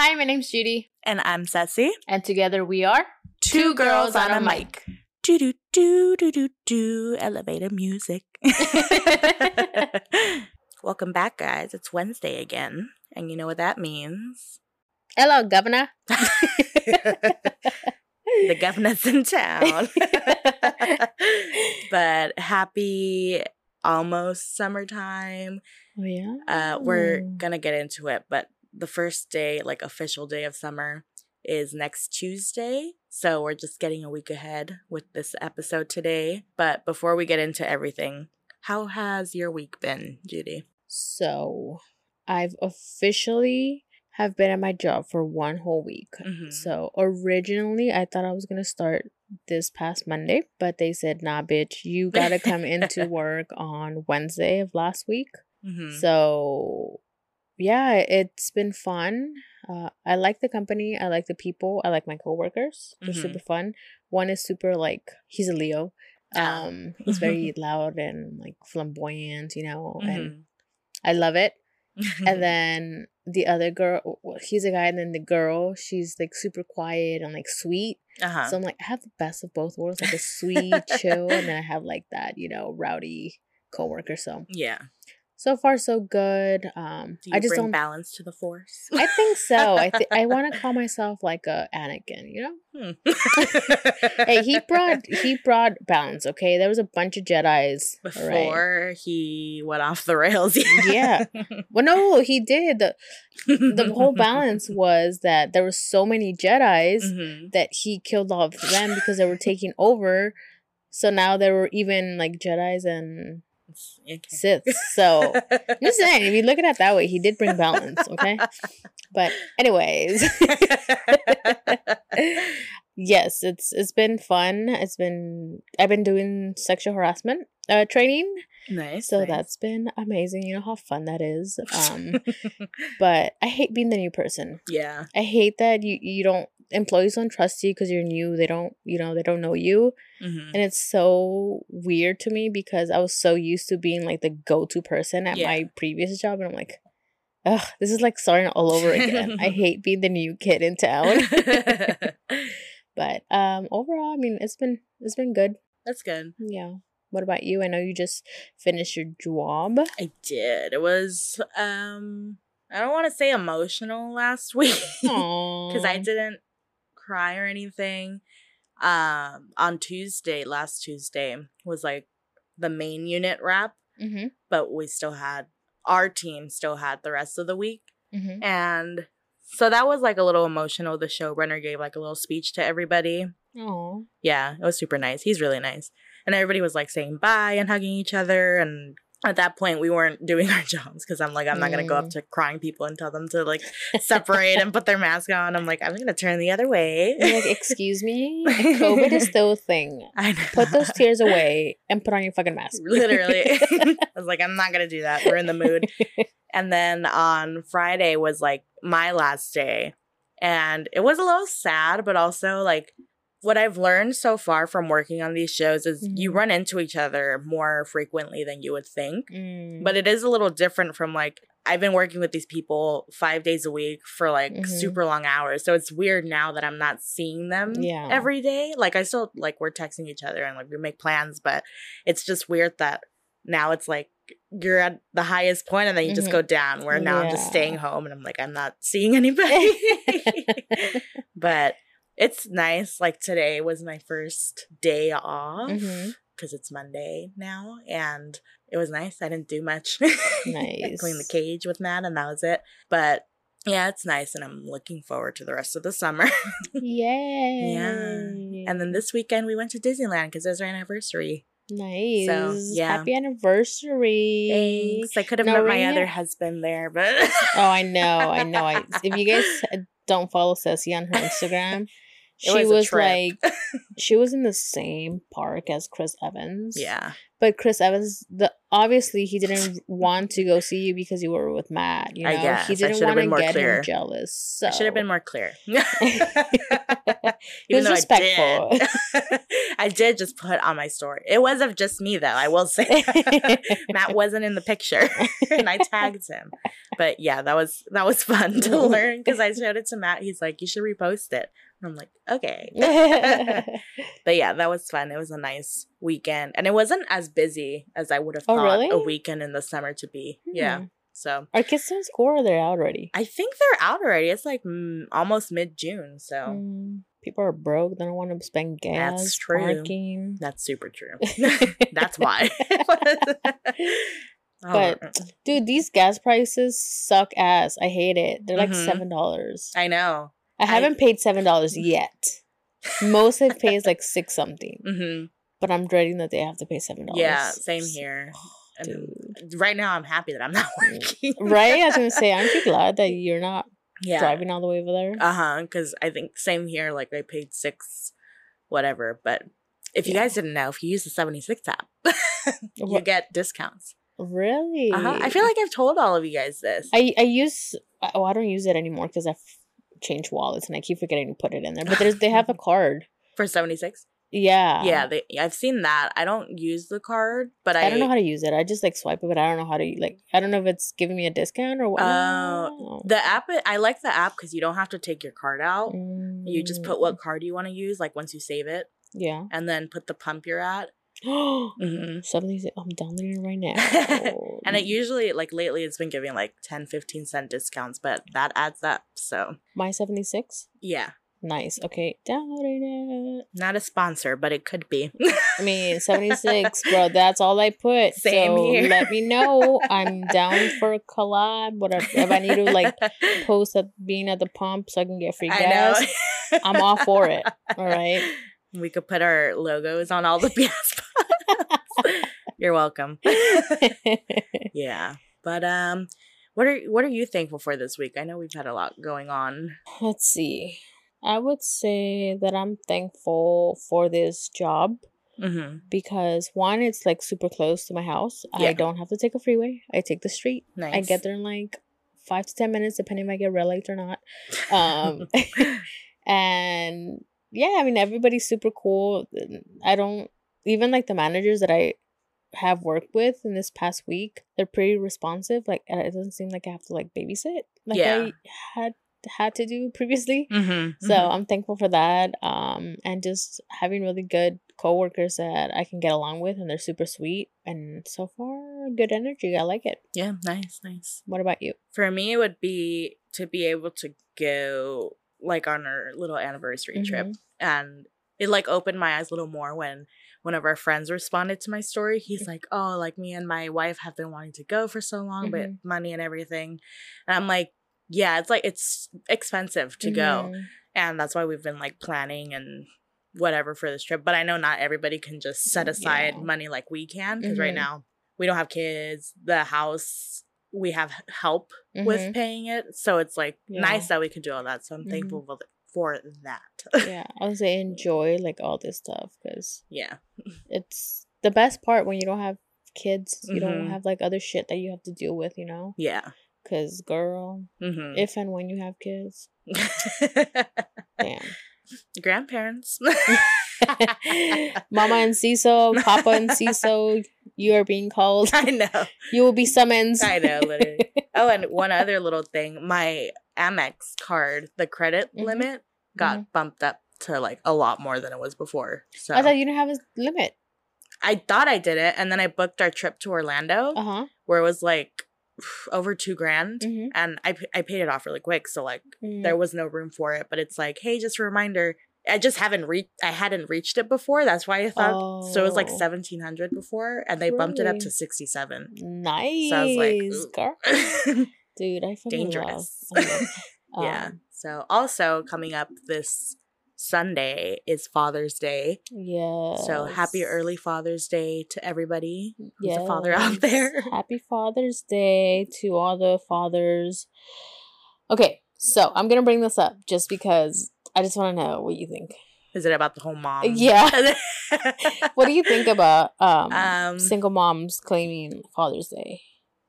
Hi, my name's Judy, And I'm Ceci. and together we are Two girls on a mic. Do do do do do do elevator music. Welcome back, guys. It's Wednesday again, and you know what that means. Hello, Governor. the governor's in town. but happy almost summertime. Oh yeah. Uh, we're gonna get into it, but the first day, like official day of summer, is next Tuesday. So we're just getting a week ahead with this episode today. But before we get into everything, how has your week been, Judy? So, I've officially have been at my job for one whole week. Mhm. So originally, I thought I was gonna start this past Monday, but they said, "Nah, bitch, you gotta come into work on Wednesday of last week." Mhm. So, yeah, it's been fun. Uh, I like the company. I like the people. I like my coworkers. They're Mhm. super fun. One is super like he's a Leo. Ah. Um, he's very loud and like flamboyant, you know, and Mhm. I love it. And then the other girl, he's a guy, and then the girl, she's like super quiet and like sweet. uh-huh. So I'm like, I have the best of both worlds, like a sweet, chill, and then I have like that, you know, rowdy coworker. So yeah. So far so good. Um, Do you I just bring don't. balance to the force? I think so. I th- I want to call myself like a Anakin, you know. Hmm. Hey, he brought he brought balance. Okay, there was a bunch of Jedi's right? before he went off the rails. Yeah. Well, no, he did. The, the whole balance was that there were so many Jedi's Mhm. that he killed all of them because they were taking over. So now there were even like Jedi's and Okay. Siths. So I'm just saying, if you look at it that way, he did bring balance. Okay, but anyways. yes it's it's been fun it's been i've been doing sexual harassment uh training nice. so nice. that's been amazing you know how fun that is um but i hate being the new person yeah. i hate that you you don't employees don't trust you because you're new they don't you know they don't know you Mhm. and it's so weird to me because i was so used to being like the go-to person at Yeah. my previous job and i'm like Ugh, this is like starting all over again. I hate being the new kid in town. But um overall, I mean, it's been it's been good. That's good. Yeah. What about you? I know you just finished your job. I did. It was um I don't want to say emotional last week because I didn't cry or anything. Um on Tuesday, last Tuesday was like the main unit wrap, Mhm. but we still had our team still had the rest of the week. Mhm. And so that was like a little emotional. The showrunner gave like a little speech to everybody. Aw. Yeah, it was super nice. He's really nice. And everybody was like saying bye and hugging each other. And at that point, we weren't doing our jobs because I'm like, I'm not going to go up Mm. to crying people and tell them to like separate and put their mask on. I'm like, I'm going to turn the other way. You're like, excuse me, COVID is still a thing. I know. Put those tears away and put on your fucking mask. Literally. I was like, I'm not going to do that. We're in the mood. And then on Friday was like my last day. And it was a little sad, but also like what I've learned so far from working on these shows is you Mhm. run into each other more frequently than you would think. Mm. But it is a little different from like, I've been working with these people five days a week for like Mhm. super long hours. So it's weird now that I'm not seeing them Yeah. every day. Like, I still like, we're texting each other and like we make plans, but it's just weird that now it's like you're at the highest point and then you just Mhm. go down where now I'm just staying home and I'm like, I'm not seeing anybody. but it's nice. Like today was my first day off mm-hmm. because it's Monday now and it was nice. I didn't do much. Nice. Clean the cage with Matt and that was it. But yeah, it's nice and I'm looking forward to the rest of the summer. Yay. and then this weekend we went to Disneyland because it was our anniversary. nice. yeah. Happy anniversary. Thanks. I could have met my other husband there, but Oh, I know, I know. I, if you guys uh, don't follow Ceci on her Instagram, It she was was, like, she was in the same park as Chris Evans. yeah, But Chris Evans, the obviously he didn't want to go see you because you were with Matt. You know, I guess. he didn't want to get clear. him jealous. So I should have been more clear. He was respectful. I did. I did just put on my story. It was of just me though, I will say. Matt wasn't in the picture and I tagged him. But yeah, that was that was fun to learn because I showed it to Matt. He's like, you should repost it. I'm like, okay. But yeah, that was fun. It was a nice weekend. And it wasn't as busy as I would have Oh, thought really? a weekend in the summer to be. Yeah. Hmm. So Are kids in school or they're out already? I think they're out already. It's like mm, almost mid June. So Mm, people are broke. They don't want to spend gas. That's true. Parking. that's super true. that's why. Oh, But- Dude, these gas prices suck ass. I hate it. They're like Mhm. seven dollars. I know. I haven't paid seven dollars yet. Most I've paid is like six something, hmm but I'm dreading that they have to pay seven dollars. Yeah, same here. And Dude. right now, I'm happy that I'm not working. Right? I was gonna say, aren't you glad that you're not Yeah. driving all the way over there? Uh huh. Because I think same here. Like I paid six, whatever. But if you guys didn't know, if you use the seventy six app, you What- get discounts. really? Uh huh. I feel like I've told all of you guys this. I I use oh I don't use it anymore because I've changed wallets and I keep forgetting to put it in there. But there's they have a card. for seventy six. Yeah. yeah, they, I've seen that. I don't use the card, but I, I don't know how to use it. I just like swipe it, but I don't know how to like. I don't know if it's giving me a discount or what. Oh, the app. I like the app because you don't have to take your card out. You just put Mm, what card you want to use, like once you save it, Yeah. and then put the pump you're at. hmm Suddenly, I'm downloading it right now. and it usually, like lately, it's been giving like 10, 15 cent discounts, but that adds up. So my seventy six. yeah, Nice. Okay, downloading it. not a sponsor, but it could be. I mean, seventy six, bro. That's all I put. Same so here. Let me know. I'm down for a collab. Whatever. If I need to like post at being at the pump so I can get free gas. I'm all for it. All right. We could put our logos on all the PS. You're welcome. yeah, but um, what are what are you thankful for this week? I know we've had a lot going on. Let's see. I would say that I'm thankful for this job Mm-hmm. because one, it's like super close to my house. Yeah. I don't have to take a freeway. I take the street. Nice. I get there in like five to ten minutes, depending if I get red lights or not. Um, and yeah, I mean everybody's super cool. I don't even like the managers that I have worked with in this past week. They're pretty responsive. Like it doesn't seem like I have to like babysit like Yeah. I had had to do previously. mm-hmm. So I'm thankful for that. Um, and just having really good coworkers that I can get along with, and they're super sweet. And so far, good energy. I like it. yeah, nice, nice. What about you? For me, it would be to be able to go like on our little anniversary trip, Mhm. and it like opened my eyes a little more when one of our friends responded to my story. He's Mm-hmm. like, "Oh, like me and my wife have been wanting to go for so long, but Mhm. money and everything," and I'm like. Yeah, it's like it's expensive to go. Mhm. and that's why we've been like planning and whatever for this trip but i know not everybody can just set aside Yeah. money like we can because right Mhm. now we don't have kids the house we have help with paying it so it's like Yeah. nice that we could do all that so i'm thankful for, that yeah, I would say enjoy like all this stuff because yeah it's the best part when you don't have kids. You don't Mhm. have like other shit that you have to deal with. You know, yeah because girl, hmm if and when you have kids, damn. grandparents Mama and Ciso, Papa and Ciso, you are being called. i know You will be summoned. i know literally oh and one other little thing my amex card the credit Mhm. limit got bumped up to like a lot more than it was before so I thought you didn't have a limit. I thought I did it, and then I booked our trip to Orlando, Uh huh. where it was like over two grand, Mhm. and I paid it off really quick, so like Mm. there was no room for it. But it's like, hey, just a reminder. I just haven't reached. I hadn't reached it before. That's why I thought. So it was like Oh. seventeen hundred before, and they bumped it up to sixty seven. Nice, So I was like, girl. Dude, I fucking Dangerous. love. I love- yeah. um, So also coming up this Sunday is Father's Day. Yeah. So happy early Father's Day to everybody who's a father out there. Happy Father's Day to all the fathers. Okay, so I'm gonna bring this up just because I just want to know what you think. Is it about the whole mom? Yeah. what do you think about um, um, single moms claiming Father's Day,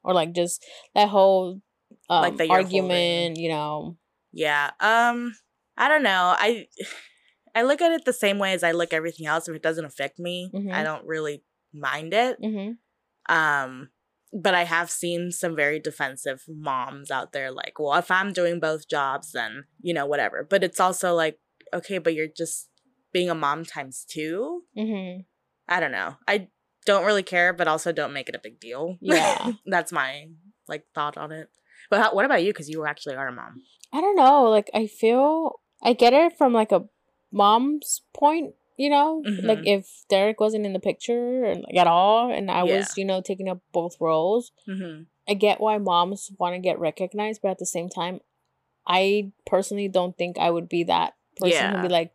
or like just that whole um, Like argument? You know, yeah. Um, I don't know. I I look at it the same way as I look everything else. If it doesn't affect me, Mhm. I don't really mind it. hmm Um, but I have seen some very defensive moms out there like, well, if I'm doing both jobs, then, you know, whatever. But it's also like, okay, but you're just being a mom times two. hmm I don't know. I don't really care, but also don't make it a big deal. Yeah. That's my like thought on it. But how, what about you? Because you actually are a mom. I don't know. Like I feel I get it from like a mom's point. You know, like Mhm. if Derek wasn't in the picture and like at all, and I Yeah. was, you know, taking up both roles, Mm-hmm. I get why moms want to get recognized, but at the same time, I personally don't think I would be that person who'd be like,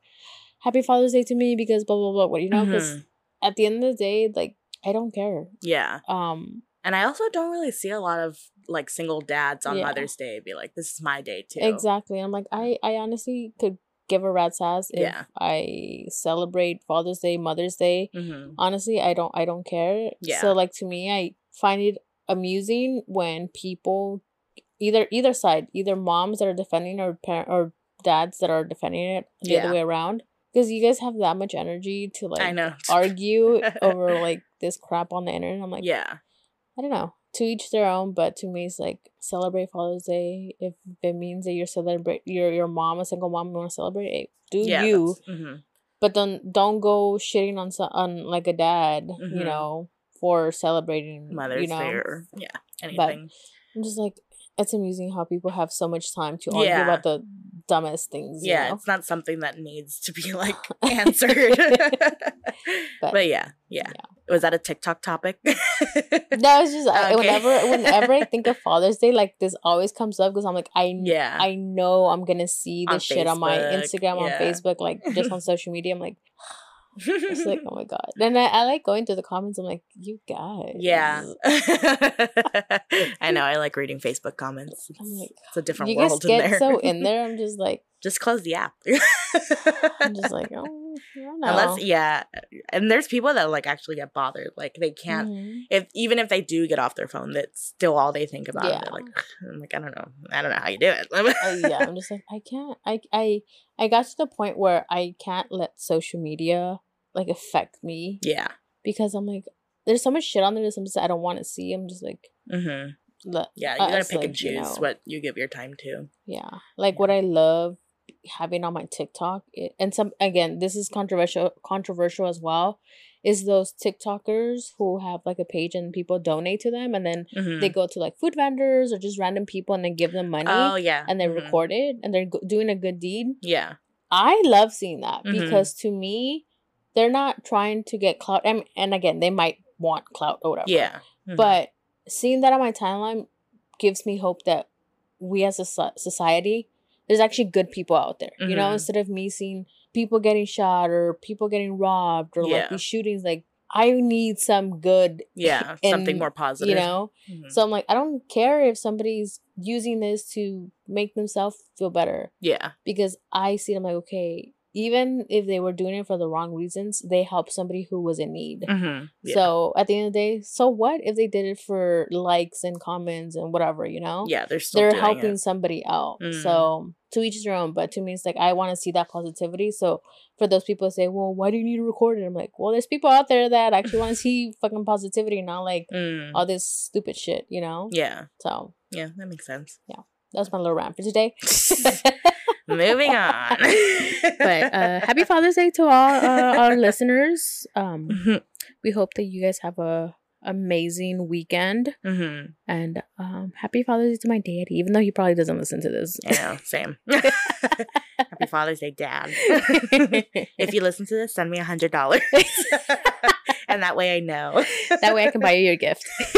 "Happy Father's Day to me" because blah blah blah. What do you know? Because Mhm. at the end of the day, like I don't care. Yeah. Um, And I also don't really see a lot of like single dads on Yeah. Mother's Day be like, this is my day too. exactly. I'm like, I I honestly could give a rat's ass if Yeah. I celebrate Father's Day, Mother's Day. Mm-hmm. Honestly, I don't I don't care. Yeah. So like to me, I find it amusing when people either either side, either moms that are defending or parent or dads that are defending it the Yeah. other way around. Because you guys have that much energy to like I know. argue over like this crap on the internet. I'm like, yeah. I don't know. To each their own, but to me, it's like celebrate Father's Day. If it means that you're celebrate your your mom, a single mom, you want to celebrate it, do Yeah. you. hmm But then don't go shitting on on like a dad, you Mhm. know, for celebrating Mother's you know. Day or yeah, anything. I'm just like, it's amusing how people have so much time to argue Yeah. about the dumbest things. you yeah, know? it's not something that needs to be like answered. but, But- yeah, yeah, Was that a TikTok topic? that was just Okay. whenever whenever I think of Father's Day, like this always comes up because I'm like I yeah. I know I'm gonna see On this shit on my Facebook, Instagram, on. Facebook, like just on social media. I'm like, it's like, oh my god. Then I, I like going through the comments. I'm like, you guys. yeah. I know. I like reading Facebook comments. It's, I'm like, it's a different You guys world in get there. so in there. I'm just like, Just close the app. I'm just like, oh, I don't know. Unless, yeah, and there's people that like actually get bothered. Like they can't. Mhm. If even if they do get off their phone, that's still all they think about. Yeah. They're like, I'm like, I don't know, I don't know how you do it. Uh, yeah, I'm just like, I can't. I I I got to the point where I can't let social media like affect me yeah. because I'm like, there's so much shit on there some I don't want to see. I'm just like, mm-hmm. let, Yeah, you gotta us, pick and like, you choose know. what you give your time to. Yeah. Like what I love having on my TikTok it, and some again, this is controversial controversial as well, is those TikTokers who have like a page and people donate to them and then Mhm. they go to like food vendors or just random people and they give them money oh yeah, and they Mhm. record it and they're doing a good deed. Yeah, I love seeing that Mhm. because to me, they're not trying to get clout and, and again, they might want clout or whatever. yeah, Mhm. But seeing that on my timeline gives me hope that we as a society, there's actually good people out there. You know, Mhm. instead of me seeing people getting shot or people getting robbed or Yeah. like these shootings, like I need some good, yeah, and, something more positive. you know. Mhm. So I'm like, I don't care if somebody's using this to make themselves feel better yeah, because I see them like, okay, even if they were doing it for the wrong reasons, they helped somebody who was in need. hmm yeah. So at the end of the day, so what if they did it for likes and comments and whatever, you know? yeah, they're still They're helping It. somebody out. Mm. So to each their own. But to me, it's like I want to see that positivity. So for those people who say, well, why do you need to record it? I'm like, well, there's people out there that actually want to see fucking positivity, not like Mm. all this stupid shit, you know? Yeah, So yeah, that makes sense. Yeah, that's my little rant for today. Moving on. but uh, happy Father's Day to all uh, our listeners. Um, Mhm. we hope that you guys have a amazing weekend Mhm. and um, happy Father's Day to my daddy, even though he probably doesn't listen to this. Know, same. Happy Father's Day, Dad. if you listen to this, send me a hundred dollars, and that way I know. that way I can buy you your gift.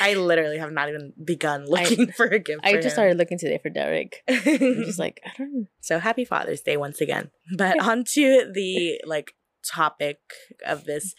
I literally have not even begun looking for a gift. I just him. started looking today for Derek. I'm just like, I don't know. so happy Father's Day once again. But on to the like topic of this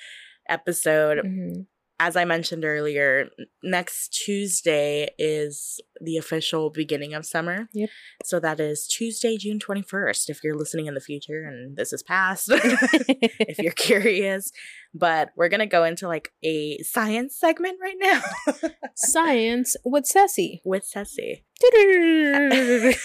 episode. Mhm. As I mentioned earlier, next Tuesday is the official beginning of summer. Yep. So that is Tuesday, June 21st, if you're listening in the future and this is past, if you're curious. But we're going to go into like a science segment right now Science with Ceci. with Ceci.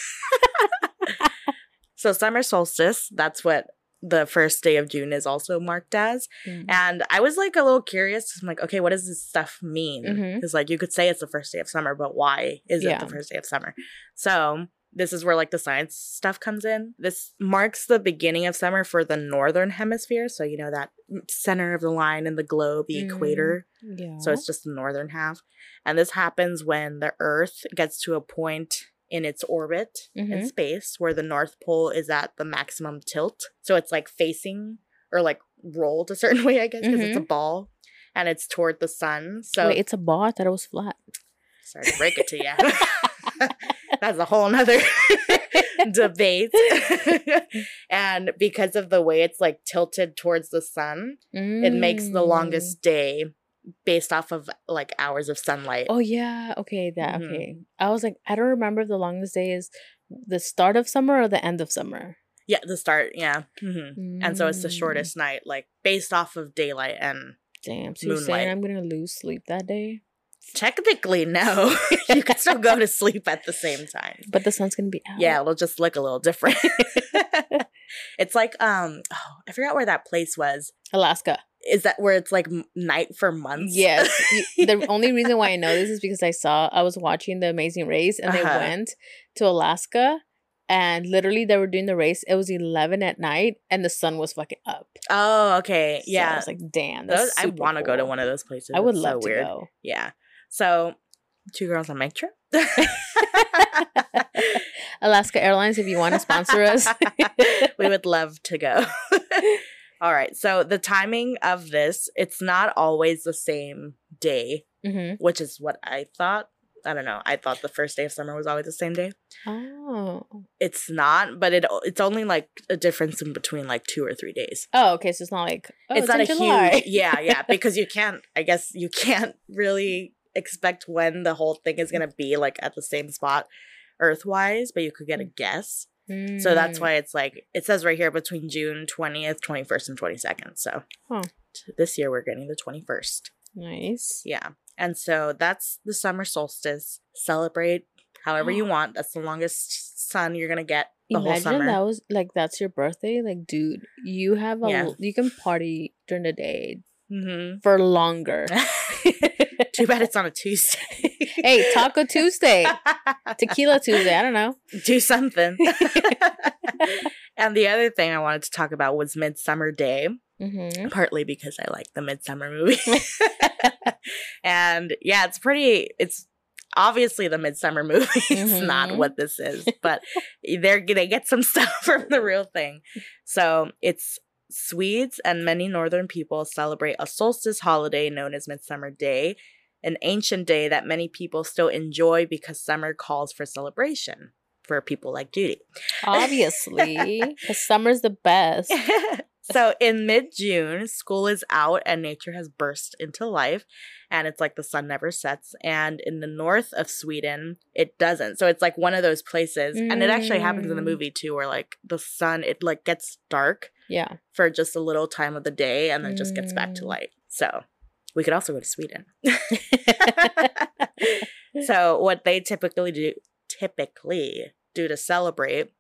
So, summer solstice, that's what the first day of June is also marked as. Mm. And I was like a little curious. I'm like, okay, what does this stuff mean? Because like you could say it's the first day of summer, but why is it the first day of summer? So this is where like the science stuff comes in. This marks the beginning of summer for the northern hemisphere. So you know that center of the line in the globe, the Mm. equator. Yeah. So it's just the northern half. And this happens when the Earth gets to a point in its orbit in Mhm. space where the North Pole is at the maximum tilt. So it's like facing or like rolled a certain way, I guess, because it's a ball and it's toward the sun. So Wait, it's a ball. I thought it was flat. sorry to break it to you. That's a whole nother debate. and because of the way it's like tilted towards the sun, it makes the Mm. longest day based off of like hours of sunlight. Oh yeah. Okay. That. Mhm. Okay. I was like, I don't remember if the longest day is the start of summer or the end of summer. Yeah, the start, yeah. hmm And so it's the Mm. shortest night, like based off of daylight. And Damn. So you're Moonlight. saying I'm gonna lose sleep that day, technically, no, you can still go to sleep at the same time. but the sun's gonna be out. Yeah, it'll just look a little different. it's like, um, oh, I forgot where that place was. Alaska. Is that where it's like night for months? Yes. The only reason why I know this is because I saw I was watching the Amazing Race and they Uh-huh. went to Alaska and literally they were doing the race. It was eleven at night and the sun was fucking up. oh, okay. So Yeah. I was like, damn. Those, I want to go to one of those places. I would It's love so to weird. go. Yeah. So, two girls on my trip. Alaska Airlines, if you want to sponsor us. we would love to go. All right. So the timing of this, it's not always the same day, hmm which is what I thought. I don't know. I thought the first day of summer was always the same day. Oh. It's not, but it it's only like a difference in between like two or three days. Oh, okay. So it's not like oh, it's, not a July. huge yeah, yeah, because you can't I guess you can't really expect when the whole thing is gonna be like at the same spot earthwise, but you could get a guess. So that's Mm. why it's like it says right here between June 20th, 21st, and 22nd. So Huh. this year we're getting the 21st. nice. Yeah. And so that's the summer solstice. Celebrate however you want. That's the longest sun you're gonna get the whole Imagine summer. that was like that's your birthday. Like, dude, you have a Yeah. you can party during the day hmm for longer. Too bad it's on a Tuesday. hey, Taco Tuesday, Tequila Tuesday. I don't know. Do something. and the other thing I wanted to talk about was Midsummer Day. Mm-hmm. partly because I like the Midsummer movie. and yeah, it's pretty it's obviously the Midsummer movie is not Mhm. what this is, but they're gonna get some stuff from the real thing. So it's Swedes and many northern people celebrate a solstice holiday known as Midsummer Day, an ancient day that many people still enjoy because summer calls for celebration for people like Judy. Obviously, because summer's the best. so in mid June, school is out and nature has burst into life. And it's like the sun never sets. And in the north of Sweden, it doesn't. So it's like one of those places. And it actually happens in the Mm. movie too, where like the sun, it like gets dark Yeah. for just a little time of the day and then just gets back to Mm. light. So we could also go to Sweden. so what they typically do typically do to celebrate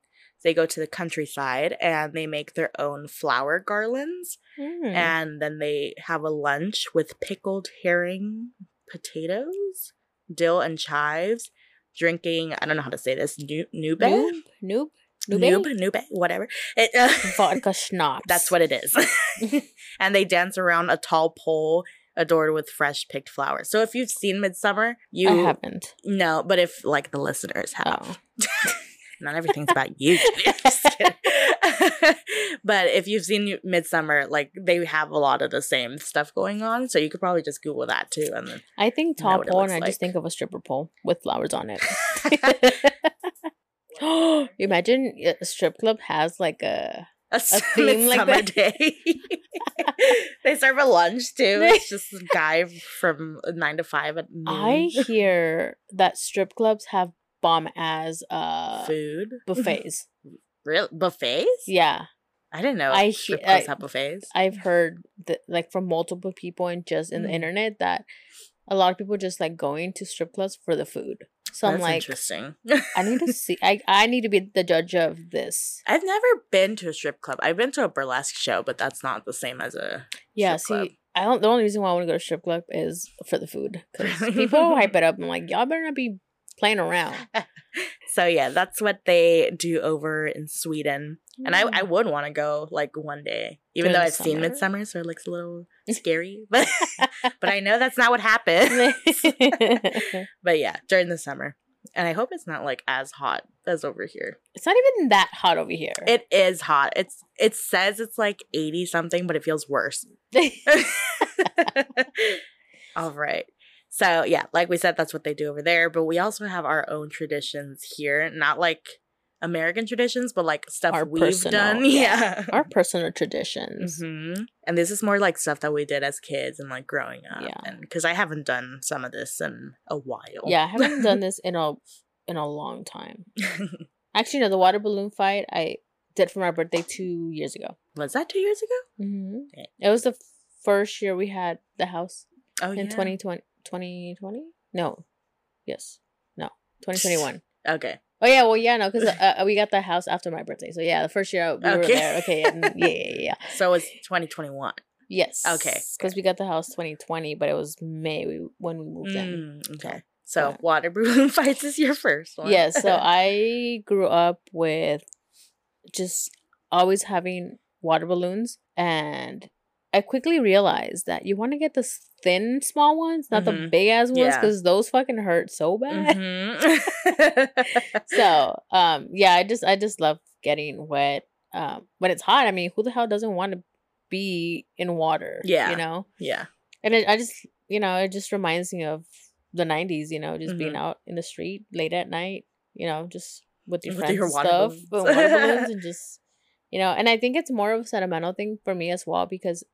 they go to the countryside and they make their own flower garlands. Mm. and then they have a lunch with pickled herring potatoes dill and chives drinking i don't know how to say this noob, noob, nube? Noob, nube? Whatever. It, uh, vodka schnapps. that's what it is. And they dance around a tall pole adored with fresh picked flowers so if you've seen midsummer you I haven't. no but if like the listeners have Oh. not everything's about you. But if you've seen Midsummer, like they have a lot of the same stuff going on, so you could probably just Google that too. And then I think top tall what it pole, and I just think of a stripper pole with flowers on it. Imagine a strip club has like a a, theme like that. Day. they serve a lunch too. It's just a guy from nine to five at noon. I hear that strip clubs have bomb as uh food buffets. Real buffets? Yeah, I didn't know I strip he- clubs I- have buffets. I've heard that like from multiple people and just in the Mm. internet that a lot of people just like going to strip clubs for the food. So I'm That's like, interesting. I need to see. I I need to be the judge of this. I've never been to a strip club. I've been to a burlesque show, but that's not the same as a Yeah, strip club. see, I don't. The only reason why I want to go to strip club is for the food because people hype it up. I'm like, y'all better not be playing around. So yeah, that's what they do over in Sweden. And I, I Mm. would want to go like one day. Even During though I've seen? Midsummer, so it looks a little scary. But but I know that's not what happens. but yeah, during the summer. And I hope it's not like as hot as over here. it's not even that hot over here. It is hot. It's it says it's like 80 something, but it feels worse. All right. So yeah, like we said, that's what they do over there. But we also have our own traditions here. Not like American traditions, but like stuff Our we've personal, done. yeah. Our personal traditions. hmm And this is more like stuff that we did as kids and like growing up. Yeah. And because I haven't done some of this in a while. Yeah, I haven't done this in a in a long time. Actually, no, the water balloon fight I did for my birthday two years ago. Was that two years ago? Mm-hmm. Okay. It was the first year we had the house Oh, in yeah. 2020, 2020? No. Yes. No. 2021. Okay. Oh, yeah. Well, yeah, no, because uh, we got the house after my birthday. So, yeah, the first year we were there. Okay. Yeah, mm, yeah, yeah, yeah. So it's 2021. Yes. Okay, Because we got the house 2020, but it was May we, when we moved in. Mm, okay. So Yeah. water balloon fights is your first one. Yeah. So, I grew up with just always having water balloons. And I quickly realized that you want to get the thin, small ones, not the Mhm. big ass ones, Yeah. because those fucking hurt so bad. Mhm. so um yeah i just i just love getting wet um when it's hot i mean who the hell doesn't want to be in water Yeah. you know yeah. and it, i just you know it just reminds me of the 90s you know just being Mhm. out in the street late at night you know just with your With friends your water stuff balloons. water balloons and just you know and i think it's more of a sentimental thing for me as well because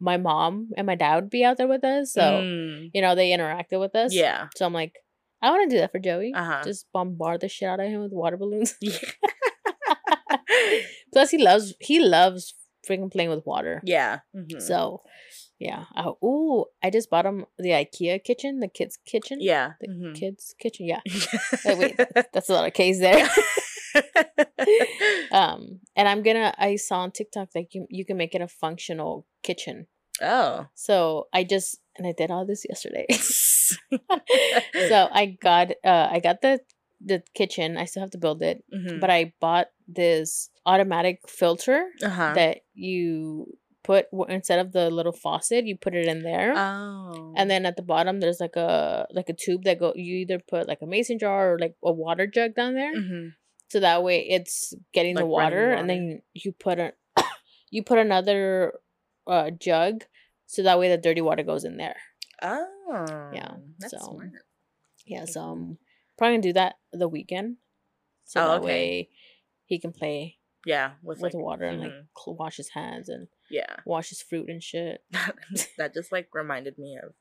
my mom and my dad would be out there with us so Mm, you know they interacted with us yeah. so i'm like i want to do that for joey Uh-huh. just bombard the shit out of him with water balloons. Yeah. Plus, he loves he loves freaking playing with water. yeah. Mhm. So, yeah. Oh, ooh, I just bought him the IKEA kitchen, the kids' kitchen. yeah. the Mhm. kids' kitchen. Yeah, Wait, wait. that's a lot of K's there. um, and I'm gonna. I saw on TikTok like you you can make it a functional kitchen. oh. So I just and I did all this yesterday. so I got uh I got the the kitchen. I still have to build it. Mhm. but I bought this automatic filter uh-huh. that you put instead of the little faucet, you put it in there. oh. and then at the bottom there's like a like a tube that go you either put like a mason jar or like a water jug down there. Mhm. So that way it's getting the Like running water, and then you put a you put another uh jug so that way the dirty water goes in there. Oh. Yeah, That's so- smart. Yeah, so I'm probably gonna do that the weekend. So Oh, that okay. way he can play Yeah. With, with like, water and like mhm. cl- wash his hands and Yeah. wash his fruit and shit. that just like reminded me of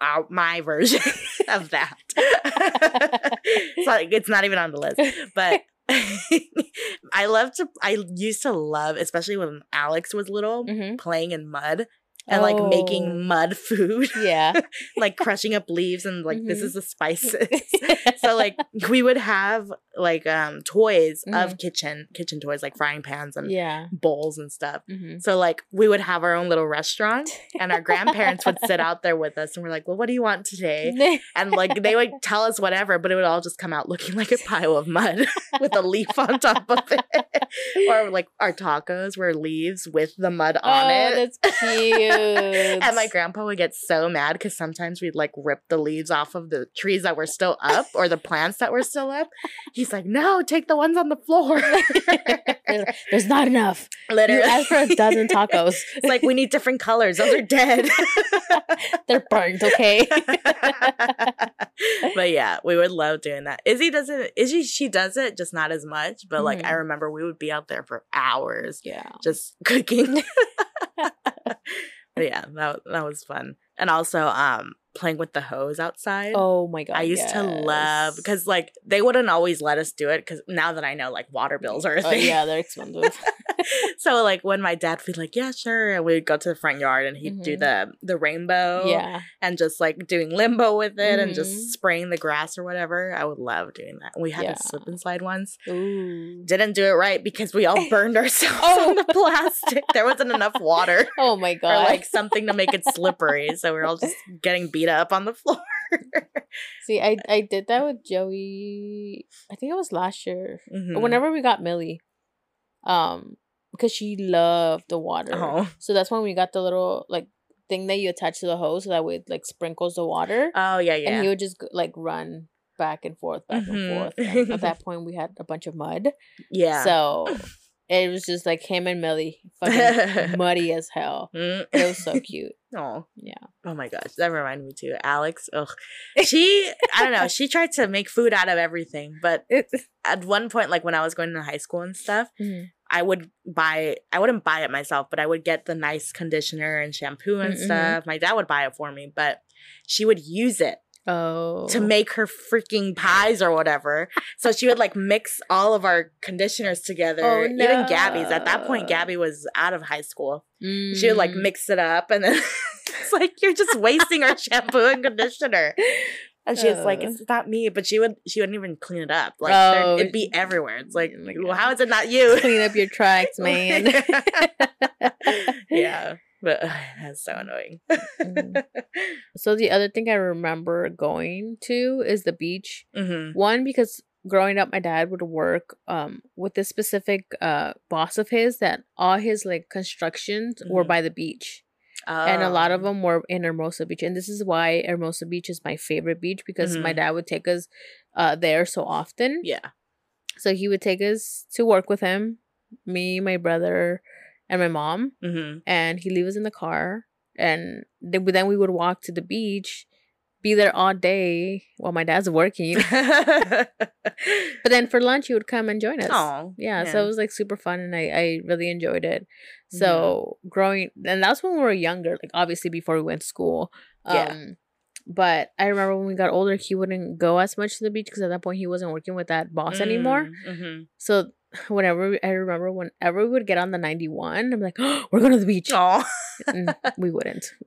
uh, my version of that. it's like it's not even on the list, but I love to. I used to love, especially when Alex was little, hmm playing in mud and like Oh. making mud food, Yeah. like crushing up leaves and like this Mhm. is the spices. so like we would have like um toys of kitchen kitchen toys like frying pans and yeah. bowls and stuff. hmm So like we would have our own little restaurant and our grandparents would sit out there with us and we're like, Well, what do you want today? And like they would tell us whatever, but it would all just come out looking like a pile of mud with a leaf on top of it. or like our tacos were leaves with the mud on oh, it. that's cute. And my grandpa would get so mad because sometimes we'd like rip the leaves off of the trees that were still up or the plants that were still up. He's like, No, take the ones on the floor. there's, not enough. Literally. You asked for a dozen tacos. It's like we need different colors. Those are dead. They're burnt, okay? but yeah, we would love doing that. Izzy doesn't. Izzy she does it, just not as much. But like I Mhm. remember, we would be out there for hours yeah. just cooking. Yeah, that that was fun. And also, um, playing with the hose outside. Oh my god. I used to love because like they wouldn't always let us do it because now that I know like water bills are a Oh, thing. yeah, they're expensive. so like when my dad would be like, yeah, sure, and we'd go to the front yard and he'd do Mhm. the the rainbow, yeah. and just like doing limbo with it and Mhm. just spraying the grass or whatever. I would love doing that. We had Yeah. a slip and slide once. Ooh. Didn't do it right because we all burned ourselves Oh. on the plastic. There wasn't enough water Oh my god! or like something to make it slippery, so we are all just getting beat up on the floor. See, I I did that with Joey. I think it was last year. Mhm. Whenever we got Millie, um, because she loved the water. Oh. So that's when we got the little like thing that you attach to the hose, so that way it like sprinkles the water, Oh yeah, yeah. and he would just like run back and forth, back Mhm. and forth. And at that point, we had a bunch of mud, yeah. so it was just like him and Millie, fucking muddy as hell. Mm. It was so cute. Oh. Yeah. Oh my gosh, that reminded me too. Alex, ugh. She, I don't know, she tried to make food out of everything, but at one point, like when I was going to high school and stuff, Mhm. I would buy, I wouldn't buy it myself, but I would get the nice conditioner and shampoo and Mhm. stuff. My dad would buy it for me, but she would use it Oh. to make her freaking pies or whatever. So she would like mix all of our conditioners together. Oh, no. Even Gabby's. At that point. Gabby was out of high school. She would like Mm. mix it up and then it's like you're just wasting our shampoo and conditioner. And she's like, Uh. it's not me, but she would she wouldn't even clean it up. Like Oh, it'd be everywhere. It's like, oh well, how is it not you? clean up your tracks, man. yeah. But ugh, that's so annoying. Mhm. So the other thing I remember going to is the beach. hmm One because growing up my dad would work um with this specific uh boss of his that all his like constructions were Mhm. by the beach. And a lot of Um, them were in Hermosa Beach. And this is why Hermosa Beach is my favorite beach because my Mhm. dad would take us uh there so often. Yeah. So he would take us to work with him, me, my brother, and my mom. hmm and he leave us in the car and then, then we would walk to the beach be there all day while my dad's working but then for lunch he would come and join us Oh, yeah, so it was like super fun and i, I really enjoyed it so Mm-hmm. growing and that's when we were younger like obviously before we went to school um Yeah. but i remember when we got older he wouldn't go as much to the beach because at that point he wasn't working with that boss anymore hmm so whenever i remember whenever we would get on the 91 i'm like oh, we're going to the beach Oh. Mm, we wouldn't.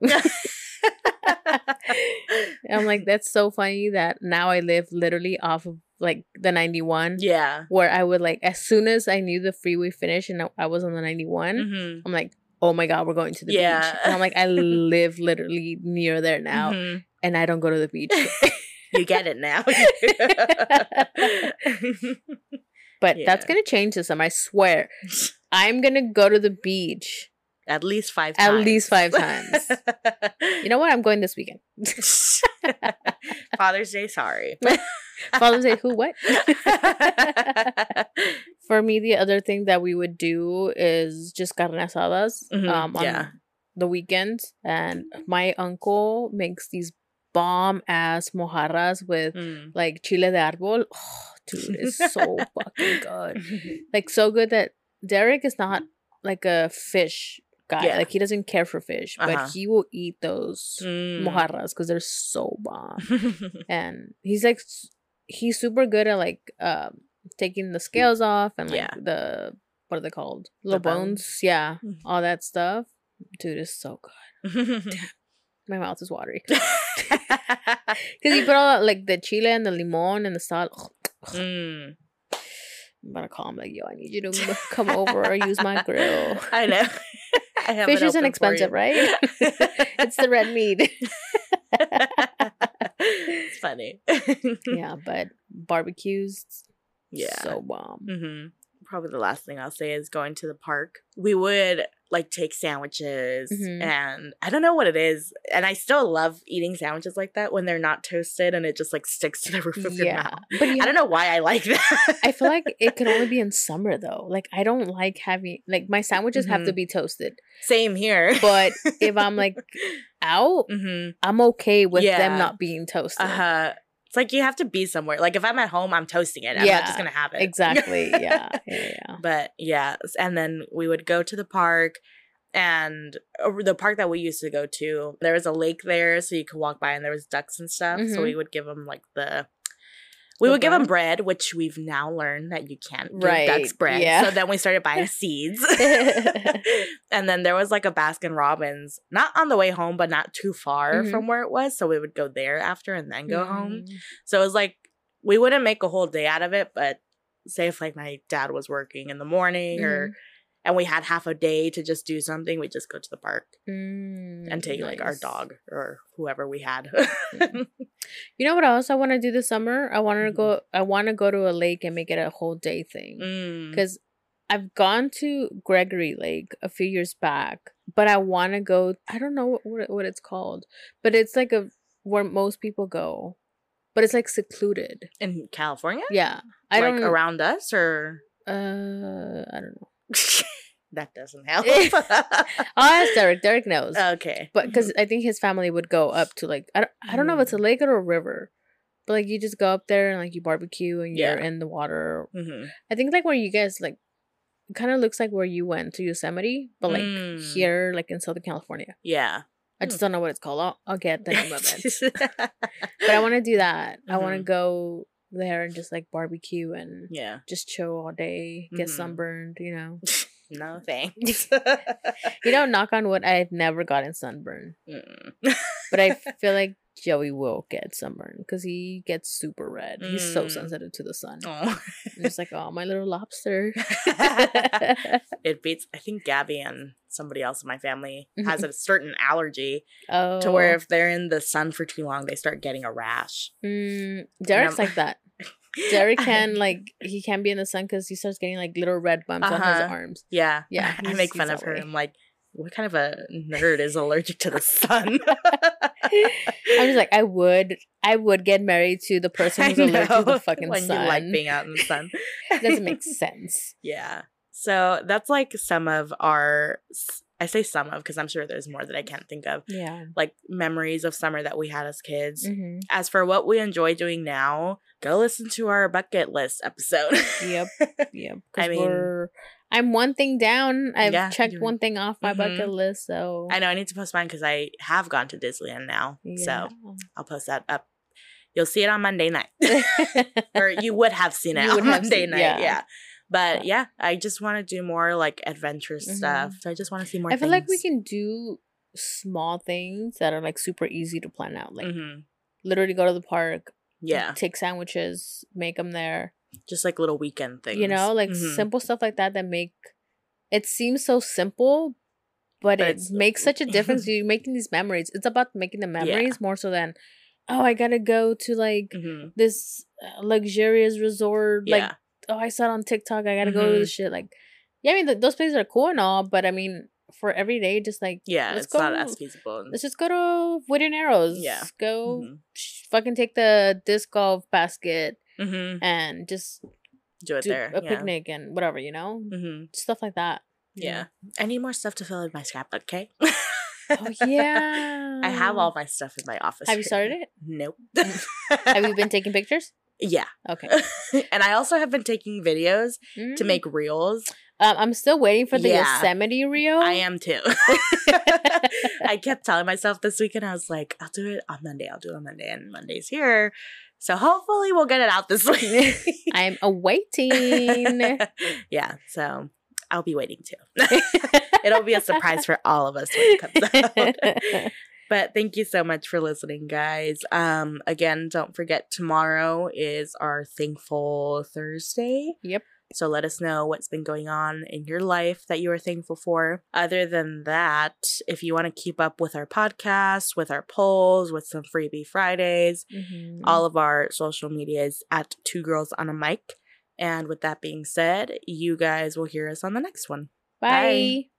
I'm like, that's so funny that now I live literally off of like the 91, yeah. where I would like, as soon as I knew the freeway finished and I- was on the 91, hmm I'm like, oh my God, we're going to the beach. And I'm like, I live literally near there now Mhm. and I don't go to the beach. You get it now. But that's going to change this summer, I swear. I'm going to go to the beach. At least five At times. least five times. You know what? I'm going this weekend. Father's Day, sorry. Father's Day, who, what? For me, the other thing that we would do is just carne asadas Mhm, um, on yeah. the weekends. And my uncle makes these bomb ass mojarras with Mm. like chile de árbol. Oh, dude, it's so fucking good. Like, so good that Derek is not like a fish guy. Yeah. Like, he doesn't care for fish, Uh-huh. but he will eat those Mm. mojarras because they're so bomb and he's like he's super good at like um taking the scales off and like Yeah. the what are they called The the bones. bones. yeah Mhm. all that stuff dude is so good my mouth is watery because you put all that, like the chile and the limon and the salt Mm. i'm gonna call him like yo i need you to come over or use my grill I know. Fish isn't expensive right? It's the red meat. It's funny. yeah but barbecues Yeah. so bomb. Hmm Probably the last thing I'll say is going to the park. We would like take sandwiches, Mhm. and I don't know what it is. And I still love eating sandwiches like that when they're not toasted and it just like sticks to the roof of your yeah mouth. but you I don't know why I like that. I feel like it can only be in summer though. Like I don't like having like my sandwiches have Mm-hmm. to be toasted. Same here. But if I'm like out, hmm I'm okay with Yeah. them not being toasted. uh huh. It's like you have to be somewhere. Like if I'm at home, I'm toasting it. I'm Yeah, not just gonna have it. Exactly. Yeah. Yeah. Yeah. But yeah, and then we would go to the park. and the park that we used to go to, there was a lake there, so you could walk by, and there was ducks and stuff. So Mhm. we would give them like the. We The would give them bread? which we've now learned that you can't give Right, ducks bread. yeah. So then we started buying seeds. and then there was like a Baskin Robbins, not on the way home, but not too far Mhm. from where it was. So we would go there after and then go home. Mm. So it was like we wouldn't make a whole day out of it, but say if like my dad was working in the morning or Mhm. And we had half a day to just do something, we just go to the park Mm, and take like our dog or whoever we had. Mhm. You know what else I want to do this summer? I want to Mhm. go. I want to go to a lake and make it a whole day thing. Mm. because I've gone to Gregory Lake a few years back, but I want to go. I don't know what, what what it's called, but it's like a where most people go, but it's like secluded. In California? Yeah, I like don't. around us or Uh, I don't know. that doesn't help. I'll ask Derek. Derek knows, okay. but because I think his family would go up to like I don't, I don't know if it's a Mm. lake or a river, but like you just go up there and like you barbecue and you're Yeah. in the water. hmm I think like where you guys like kind of looks like where you went to Yosemite, but like Mm. here, like in Southern California. Yeah. I just don't know what it's called. I'll, I'll get the name of it. but I want to do that. I want to go there and just like barbecue and yeah. just chill all day, get Mhm. sunburned, you know. No thanks. You know, knock on wood, I've never gotten sunburn. Mm. But I feel like Joey will get sunburned because he gets super red. He's so Mm. sensitive to the sun. Oh. I'm just like, oh, my little lobster. it beats i think gabby and somebody else in my family has a certain allergy oh, to where if they're in the sun for too long they start getting a rash Mm, Derek's like that. Derek can like he can be in the sun because he starts getting like little red bumps on his Uh-huh. arms. yeah Yeah, i make fun of her way. i'm like what kind of a nerd is allergic to the sun I'm just like I would I would get married to the person who's allergic to the fucking when sun. you like being out in the sun it doesn't make sense. yeah so that's like some of our i say some of because i'm sure there's more that i can't think of Yeah. like memories of summer that we had as kids hmm as for what we enjoy doing now, go listen to our bucket list episode. Yep. Yep. I mean- I'm one thing down. I've Yeah, checked one thing off my Mhm. bucket list. So I know I need to post mine because I have gone to Disneyland now. So I'll post that up. You'll see it on Monday night. or you would have seen it on Monday seen- night. yeah. Yeah. But yeah, I just want to do more like adventurous Mhm. stuff. So I just want to see more I feel like we can do small things that are like super easy to plan out. Like Mhm. literally go to the park, Yeah. take sandwiches, make them there. Just like little weekend things. You know, like Mhm. simple stuff like that that make it seems so simple, but, But it makes such a difference. You're making these memories. It's about making the memories more so than, oh, I gotta go to like Mhm. this uh, luxurious resort. Like, Yeah. Oh, I saw it on TikTok. I gotta go to Mhm. the shit. Like, yeah, I mean, th- those places are cool and all, but I mean, for every day, just like, yeah, let's it's not go- as feasible. let's just go to Wood and Arrows. Yeah. Go Mhm. sh- fucking take the disc golf basket Mhm. and just Do it do there. a yeah. picnic and whatever, you know? hmm Stuff like that. you Yeah. I need more stuff to fill in my scrapbook, okay? Oh yeah. I have all my stuff in my office. Have you started it? Nope. Have you been taking pictures? Yeah. Okay. and I also have been taking videos to Mm. make reels. Um, I'm still waiting for the Yeah. Yosemite reel. I am too. I kept telling myself this weekend, I was like, I'll do it on Monday. I'll do it on Monday. And Monday's here. So hopefully we'll get it out this week. I'm awaiting. yeah. So I'll be waiting too. It'll be a surprise for all of us when it comes out. But thank you so much for listening, guys. Um, again, don't forget tomorrow is our Thankful Thursday. Yep. So let us know what's been going on in your life that you are thankful for. Other than that, if you want to keep up with our podcast, with our polls, with some freebie Fridays, Mhm. all of our social media is at Two Girls on a Mic. And with that being said, you guys will hear us on the next one. Bye.